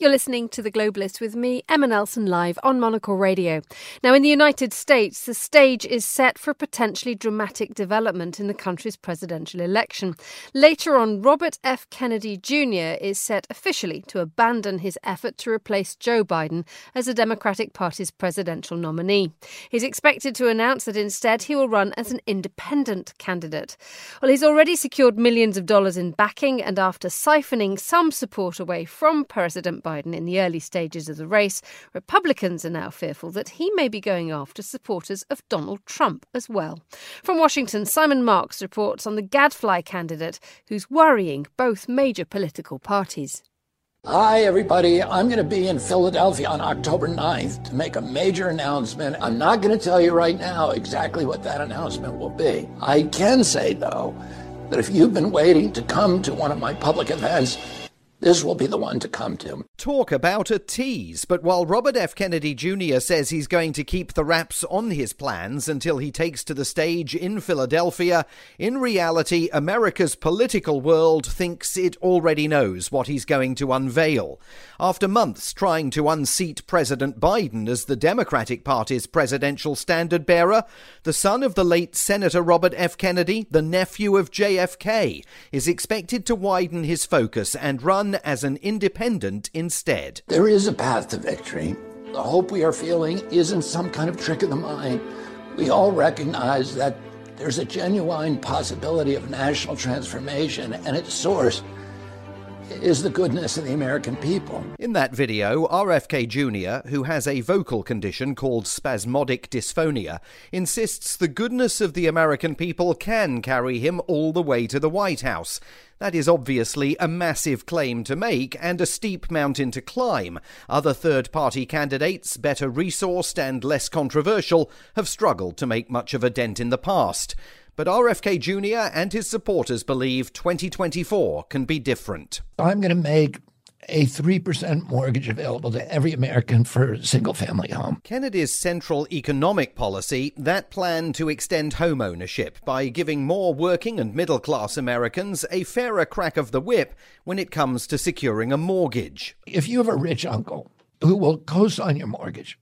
You're listening to The Globalist with me, Emma Nelson, live on Monocle Radio. Now, in the United States, the stage is set for a potentially dramatic development in the country's presidential election. Later on, Robert F. Kennedy Jr. is set officially to abandon his effort to replace Joe Biden as the Democratic Party's presidential nominee. He's expected to announce that instead he will run as an independent candidate. Well, he's already secured millions of dollars in backing, and after siphoning some support away from President Biden, Biden in the early stages of the race, Republicans are now fearful that he may be going after supporters of Donald Trump as well. From Washington, Simon Marks reports on the gadfly candidate who's worrying both major political parties. Hi, everybody. I'm going to be in Philadelphia on October 9th to make a major announcement. I'm not going to tell you right now exactly what that announcement will be. I can say, though, that if you've been waiting to come to one of my public events, this will be the one to come to. Talk about a tease. But while Robert F. Kennedy Jr. says he's going to keep the wraps on his plans until he takes to the stage in Philadelphia, in reality, America's political world thinks it already knows what he's going to unveil. After months trying to unseat President Biden as the Democratic Party's presidential standard bearer, the son of the late Senator Robert F. Kennedy, the nephew of JFK, is expected to widen his focus and run as an independent instead. There is a path to victory. The hope we are feeling isn't some kind of trick of the mind. We all recognize that there's a genuine possibility of national transformation, and its source is the goodness of the American people. In that video, RFK Jr., who has a vocal condition called spasmodic dysphonia, insists the goodness of the American people can carry him all the way to the White House. That is obviously a massive claim to make and a steep mountain to climb. Other third party candidates, better resourced and less controversial, have struggled to make much of a dent in the past. But RFK Jr. and his supporters believe 2024 can be different. I'm going to make a 3% mortgage available to every American for a single family home. Kennedy's central economic policy, that plan to extend home ownership by giving more working and middle class Americans a fairer crack of the whip when it comes to securing a mortgage. If you have a rich uncle who will co sign your mortgage,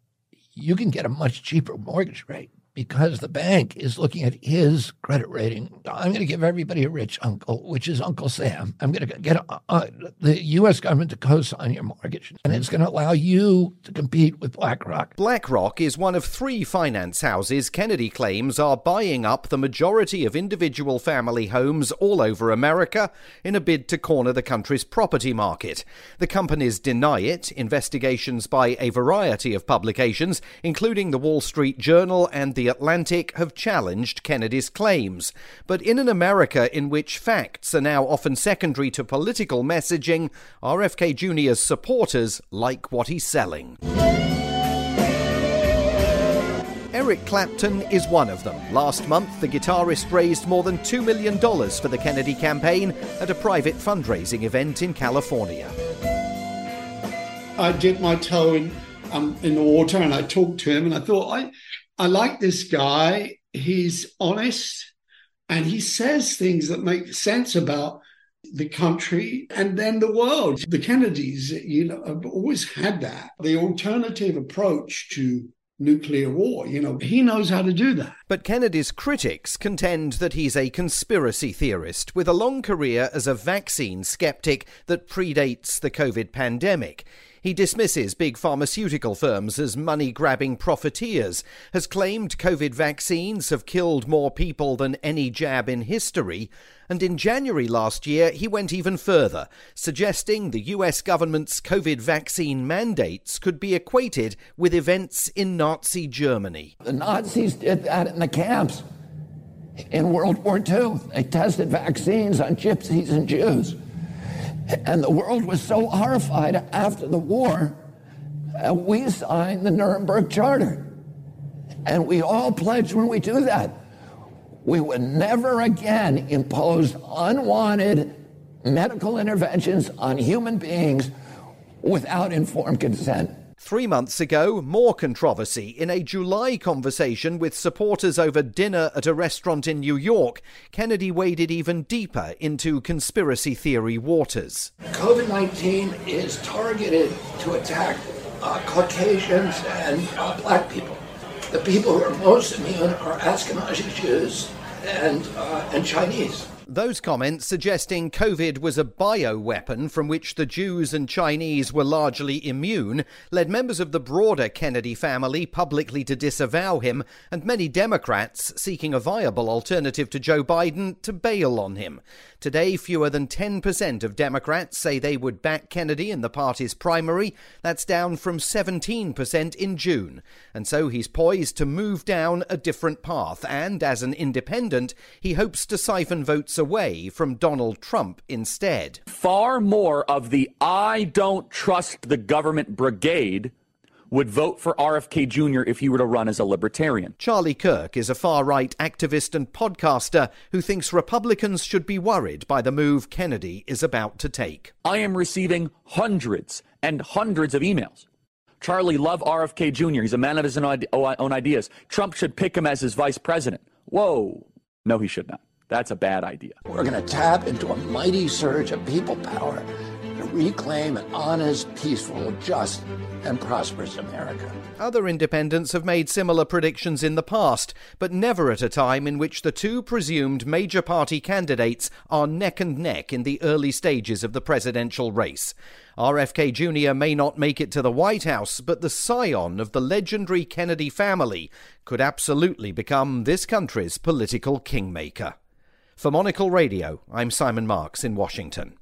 you can get a much cheaper mortgage rate because the bank is looking at his credit rating. I'm going to give everybody a rich uncle, which is Uncle Sam. I'm going to get a, a, the U.S. government to co-sign your mortgage, and it's going to allow you to compete with BlackRock. BlackRock is one of three finance houses Kennedy claims are buying up the majority of individual family homes all over America in a bid to corner the country's property market. The companies deny it. Investigations by a variety of publications, including the Wall Street Journal and the Atlantic have challenged Kennedy's claims. But in an America in which facts are now often secondary to political messaging, RFK Jr.'s supporters like what he's selling. Eric Clapton is one of them. Last month, the guitarist raised more than $2 million for the Kennedy campaign at a private fundraising event in California. I dipped my toe in, um, in the water and I talked to him and I thought, I, I like this guy. He's honest and he says things that make sense about the country and then the world. The Kennedys, you know, have always had that. The alternative approach to nuclear war. You know, he knows how to do that. But Kennedy's critics contend that he's a conspiracy theorist with a long career as a vaccine skeptic that predates the COVID pandemic. He dismisses big pharmaceutical firms as money grabbing profiteers, has claimed COVID vaccines have killed more people than any jab in history, and in January last year he went even further, suggesting the US government's COVID vaccine mandates could be equated with events in Nazi Germany. The Nazis did that in the camps in World War II. They tested vaccines on gypsies and Jews. And the world was so horrified after the war, uh, we signed the Nuremberg Charter. And we all pledged when we do that, we would never again impose unwanted medical interventions on human beings without informed consent. Three months ago, more controversy in a July conversation with supporters over dinner at a restaurant in New York. Kennedy waded even deeper into conspiracy theory waters. COVID 19 is targeted to attack uh, Caucasians and uh, black people. The people who are most immune are Ashkenazi Jews and, uh, and Chinese. Those comments suggesting COVID was a bioweapon from which the Jews and Chinese were largely immune led members of the broader Kennedy family publicly to disavow him, and many Democrats seeking a viable alternative to Joe Biden to bail on him. Today, fewer than 10% of Democrats say they would back Kennedy in the party's primary. That's down from 17% in June. And so he's poised to move down a different path, and as an independent, he hopes to siphon votes away from Donald Trump instead. Far more of the I don't trust the government brigade would vote for RFK Jr. if he were to run as a libertarian. Charlie Kirk is a far right activist and podcaster who thinks Republicans should be worried by the move Kennedy is about to take. I am receiving hundreds and hundreds of emails. Charlie, love RFK Jr. He's a man of his own ideas. Trump should pick him as his vice president. Whoa. No, he should not. That's a bad idea. We're going to tap into a mighty surge of people power to reclaim an honest, peaceful, just, and prosperous America. Other independents have made similar predictions in the past, but never at a time in which the two presumed major party candidates are neck and neck in the early stages of the presidential race. RFK Jr. may not make it to the White House, but the scion of the legendary Kennedy family could absolutely become this country's political kingmaker. For Monocle Radio, I'm Simon Marks in Washington.